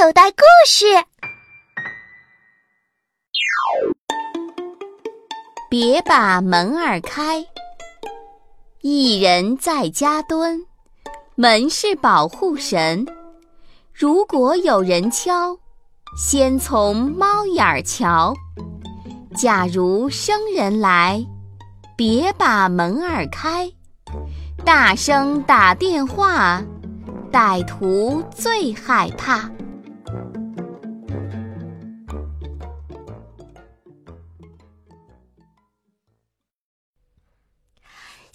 口袋故事。别把门儿开，一人在家蹲，门是保护神。如果有人敲，先从猫眼儿瞧。假如生人来，别把门儿开，大声打电话，歹徒最害怕。